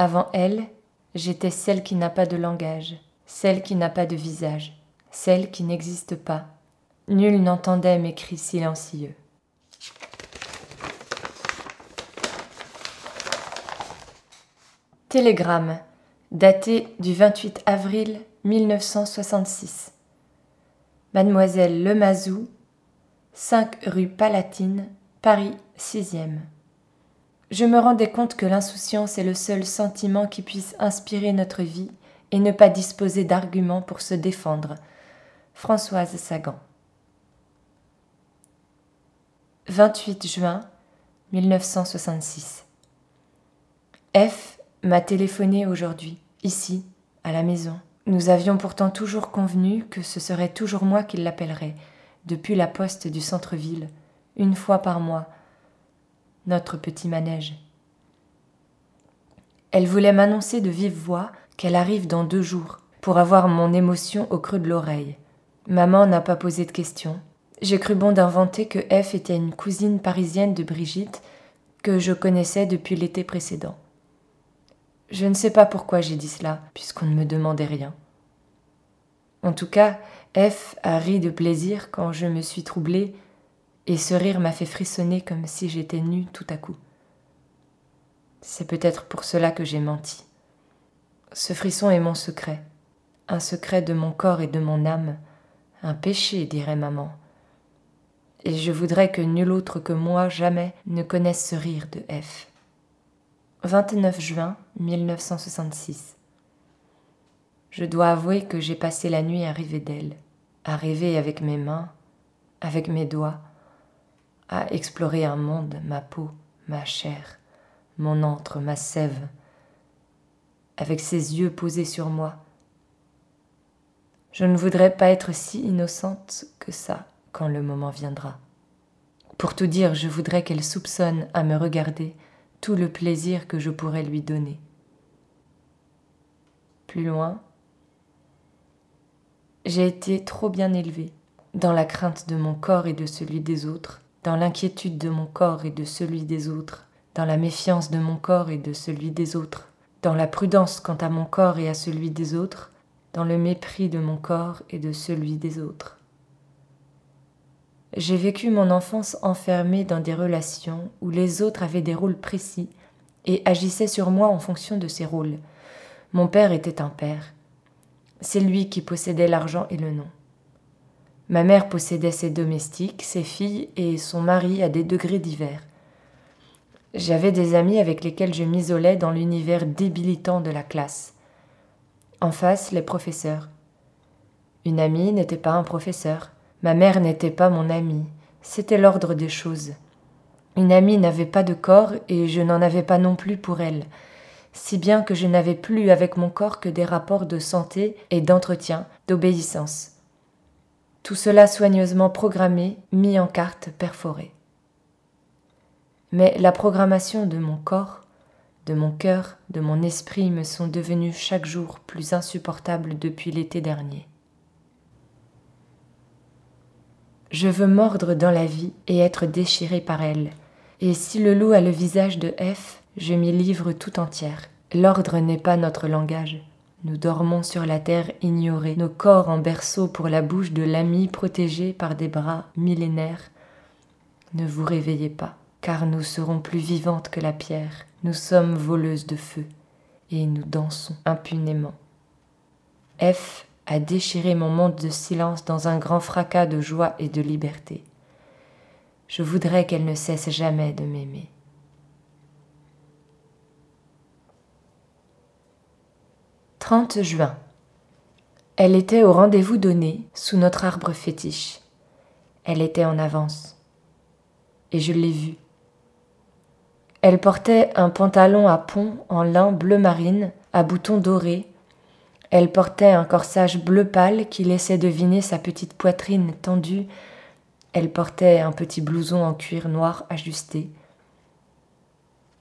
Avant elle, j'étais celle qui n'a pas de langage, celle qui n'a pas de visage, celle qui n'existe pas. Nul n'entendait mes cris silencieux. Télégramme, daté du 28 avril 1966. Mademoiselle Lemazou, 5 rue Palatine, Paris 6e. Je me rendais compte que l'insouciance est le seul sentiment qui puisse inspirer notre vie et ne pas disposer d'arguments pour se défendre. Françoise Sagan. 28 juin 1966. F m'a téléphoné aujourd'hui, ici, à la maison. Nous avions pourtant toujours convenu que ce serait toujours moi qui l'appellerais, depuis la poste du centre-ville, une fois par mois, notre petit manège. Elle voulait m'annoncer de vive voix qu'elle arrive dans deux jours, pour avoir mon émotion au creux de l'oreille. Maman n'a pas posé de questions. J'ai cru bon d'inventer que F était une cousine parisienne de Brigitte que je connaissais depuis l'été précédent. Je ne sais pas pourquoi j'ai dit cela, puisqu'on ne me demandait rien. En tout cas, F a ri de plaisir quand je me suis troublée, et ce rire m'a fait frissonner comme si j'étais nue tout à coup. C'est peut-être pour cela que j'ai menti. Ce frisson est mon secret, un secret de mon corps et de mon âme, un péché, dirait maman. Et je voudrais que nul autre que moi jamais ne connaisse ce rire de F. 29 juin 1966. Je dois avouer que j'ai passé la nuit à rêver d'elle, à rêver avec mes mains, avec mes doigts, à explorer un monde, ma peau, ma chair, mon antre, ma sève, avec ses yeux posés sur moi. Je ne voudrais pas être si innocente que ça quand le moment viendra. Pour tout dire, je voudrais qu'elle soupçonne à me regarder tout le plaisir que je pourrais lui donner. Plus loin, j'ai été trop bien élevée, dans la crainte de mon corps et de celui des autres, dans l'inquiétude de mon corps et de celui des autres, dans la méfiance de mon corps et de celui des autres, dans la prudence quant à mon corps et à celui des autres, dans le mépris de mon corps et de celui des autres. J'ai vécu mon enfance enfermée dans des relations où les autres avaient des rôles précis et agissaient sur moi en fonction de ces rôles. Mon père était un père. C'est lui qui possédait l'argent et le nom. Ma mère possédait ses domestiques, ses filles et son mari à des degrés divers. J'avais des amis avec lesquels je m'isolais dans l'univers débilitant de la classe. En face, les professeurs. Une amie n'était pas un professeur. Ma mère n'était pas mon amie, c'était l'ordre des choses. Une amie n'avait pas de corps et je n'en avais pas non plus pour elle, si bien que je n'avais plus avec mon corps que des rapports de santé et d'entretien, d'obéissance. Tout cela soigneusement programmé, mis en carte, perforé. Mais la programmation de mon corps, de mon cœur, de mon esprit me sont devenues chaque jour plus insupportables depuis l'été dernier. Je veux mordre dans la vie et être déchiré par elle. Et si le loup a le visage de F, je m'y livre tout entière. L'ordre n'est pas notre langage. Nous dormons sur la terre ignorée, nos corps en berceau pour la bouche de l'ami protégé par des bras millénaires. Ne vous réveillez pas, car nous serons plus vivantes que la pierre. Nous sommes voleuses de feu, et nous dansons impunément. F à déchirer mon monde de silence dans un grand fracas de joie et de liberté. Je voudrais qu'elle ne cesse jamais de m'aimer. « 30 juin. Elle était au rendez-vous donné sous notre arbre fétiche. Elle était en avance. Et je l'ai vue. Elle portait un pantalon à pont en lin bleu marine à boutons dorés elle portait un corsage bleu pâle qui laissait deviner sa petite poitrine tendue. Elle portait un petit blouson en cuir noir ajusté.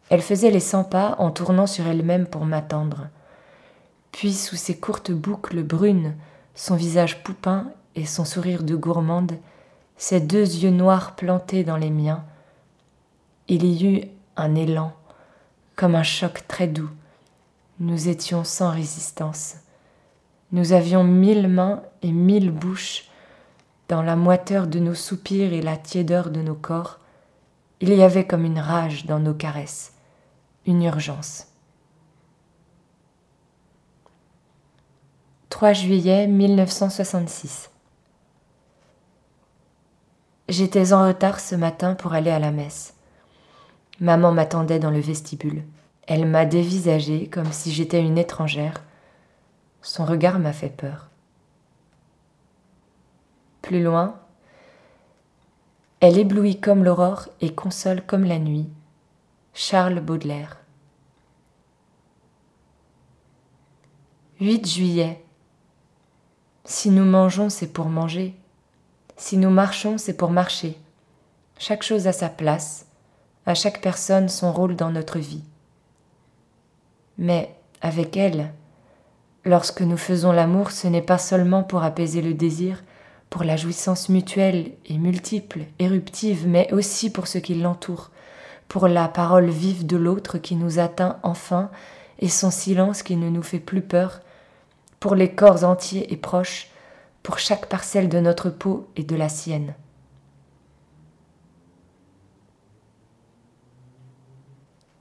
Elle faisait les cent pas en tournant sur elle-même pour m'attendre. Puis, sous ses courtes boucles brunes, son visage poupin et son sourire de gourmande, ses deux yeux noirs plantés dans les miens, il y eut un élan, comme un choc très doux, Nous étions sans résistance. Nous avions mille mains et mille bouches. Dans la moiteur de nos soupirs et la tiédeur de nos corps, il y avait comme une rage dans nos caresses, une urgence. 3 juillet 1966 J'étais en retard ce matin pour aller à la messe. Maman m'attendait dans le vestibule. Elle m'a dévisagée comme si j'étais une étrangère. Son regard m'a fait peur. Plus loin, elle éblouit comme l'aurore et console comme la nuit. Charles Baudelaire. 8 juillet. Si nous mangeons, c'est pour manger. Si nous marchons, c'est pour marcher. Chaque chose a sa place, à chaque personne son rôle dans notre vie. Mais avec elle, lorsque nous faisons l'amour, ce n'est pas seulement pour apaiser le désir, pour la jouissance mutuelle et multiple, éruptive, mais aussi pour ce qui l'entoure, pour la parole vive de l'autre qui nous atteint enfin et son silence qui ne nous fait plus peur, pour les corps entiers et proches, pour chaque parcelle de notre peau et de la sienne.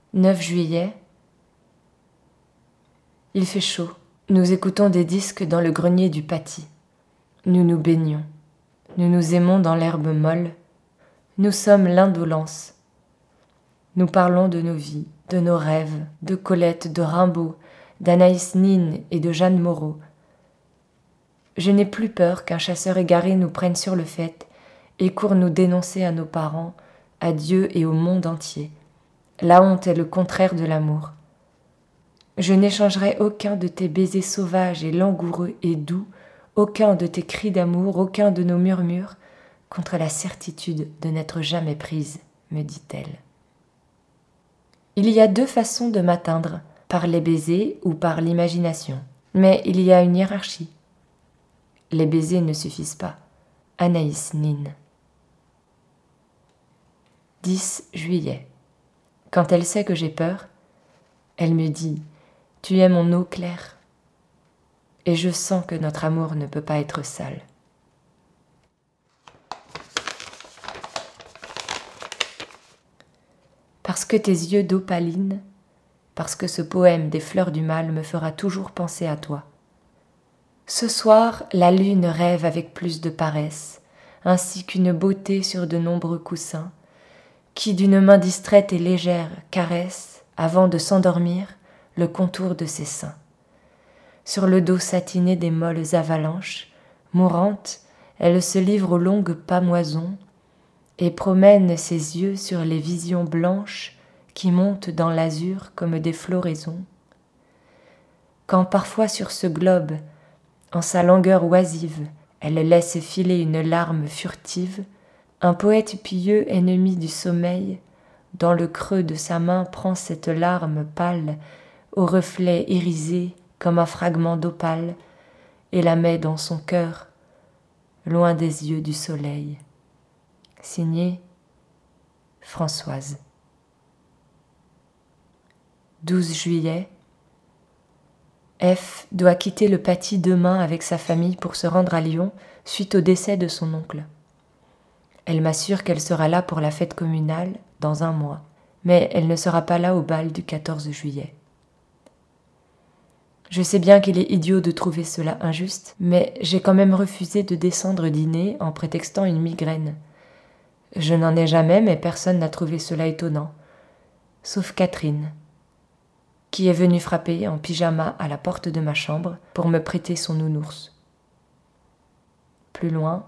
« 9 juillet. Il fait chaud. Nous écoutons des disques dans le grenier du paty. Nous nous baignons. Nous nous aimons dans l'herbe molle. Nous sommes l'indolence. Nous parlons de nos vies, de nos rêves, de Colette, de Rimbaud, d'Anaïs Nin et de Jeanne Moreau, je n'ai plus peur qu'un chasseur égaré nous prenne sur le fait et court nous dénoncer à nos parents, à Dieu et au monde entier. La honte est le contraire de l'amour. Je n'échangerai aucun de tes baisers sauvages et langoureux et doux, aucun de tes cris d'amour, aucun de nos murmures, contre la certitude de n'être jamais prise, me dit-elle. Il y a deux façons de m'atteindre, par les baisers ou par l'imagination, mais il y a une hiérarchie. Les baisers ne suffisent pas. Anaïs Nin. 10 juillet. Quand elle sait que j'ai peur, elle me dit Tu es mon eau claire. Et je sens que notre amour ne peut pas être sale. Parce que tes yeux d'opaline, parce que ce poème des fleurs du mal me fera toujours penser à toi. Ce soir, la lune rêve avec plus de paresse, ainsi qu'une beauté sur de nombreux coussins, qui d'une main distraite et légère caresse, avant de s'endormir, le contour de ses seins. Sur le dos satiné des molles avalanches, mourante, elle se livre aux longues pamoisons et promène ses yeux sur les visions blanches qui montent dans l'azur comme des floraisons. Quand parfois sur ce globe en sa langueur oisive, elle laisse filer une larme furtive. Un poète pieux, ennemi du sommeil, dans le creux de sa main prend cette larme pâle, au reflet irisé comme un fragment d'opale, et la met dans son cœur, loin des yeux du soleil. Signé Françoise. 12 juillet F doit quitter le Paty demain avec sa famille pour se rendre à Lyon suite au décès de son oncle. Elle m'assure qu'elle sera là pour la fête communale dans un mois, mais elle ne sera pas là au bal du 14 juillet. Je sais bien qu'il est idiot de trouver cela injuste, mais j'ai quand même refusé de descendre dîner en prétextant une migraine. Je n'en ai jamais, mais personne n'a trouvé cela étonnant, sauf Catherine, qui est venu frapper en pyjama à la porte de ma chambre pour me prêter son nounours. Plus loin,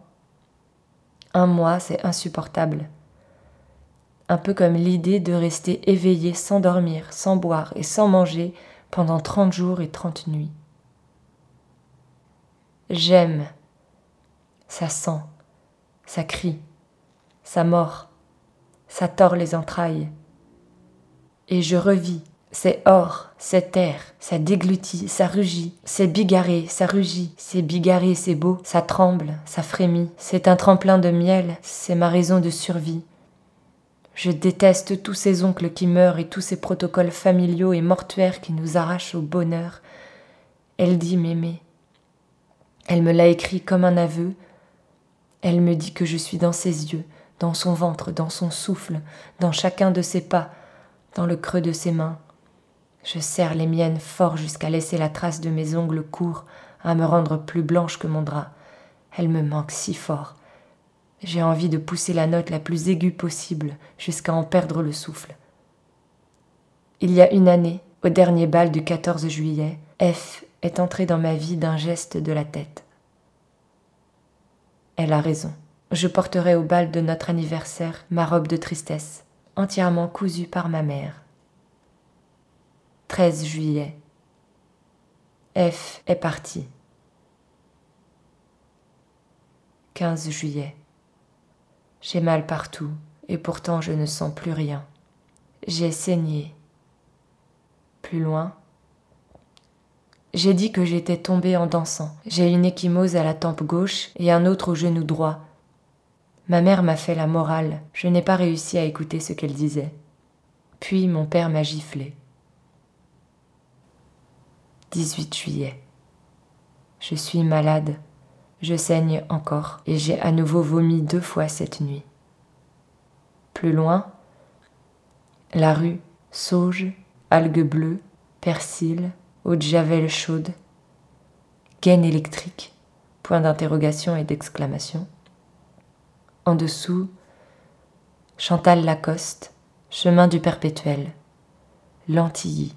un mois, c'est insupportable. Un peu comme l'idée de rester éveillé sans dormir, sans boire et sans manger pendant trente jours et trente nuits. J'aime. Ça sent, ça crie, ça mord, ça tord les entrailles. Et je revis c'est or, c'est terre, ça déglutit, ça rugit, c'est bigarré, ça rugit, c'est bigarré, c'est beau, ça tremble, ça frémit, c'est un tremplin de miel, c'est ma raison de survie. Je déteste tous ces oncles qui meurent et tous ces protocoles familiaux et mortuaires qui nous arrachent au bonheur. Elle dit m'aimer. Elle me l'a écrit comme un aveu. Elle me dit que je suis dans ses yeux, dans son ventre, dans son souffle, dans chacun de ses pas, dans le creux de ses mains. Je serre les miennes fort jusqu'à laisser la trace de mes ongles courts, à me rendre plus blanche que mon drap. Elle me manque si fort. J'ai envie de pousser la note la plus aiguë possible jusqu'à en perdre le souffle. Il y a une année, au dernier bal du 14 juillet, F est entrée dans ma vie d'un geste de la tête. Elle a raison. Je porterai au bal de notre anniversaire ma robe de tristesse, entièrement cousue par ma mère. 13 juillet. F est parti. 15 juillet. J'ai mal partout, et pourtant je ne sens plus rien. J'ai saigné. Plus loin. J'ai dit que j'étais tombée en dansant. J'ai une échymose à la tempe gauche et un autre au genou droit. Ma mère m'a fait la morale. Je n'ai pas réussi à écouter ce qu'elle disait. Puis mon père m'a giflé. 18 juillet. Je suis malade. Je saigne encore et j'ai à nouveau vomi deux fois cette nuit. Plus loin, la rue, sauge, algues bleues, persil, eau de javel chaude, gaine électrique, point d'interrogation et d'exclamation. En dessous, Chantal Lacoste, chemin du perpétuel, Lantilly,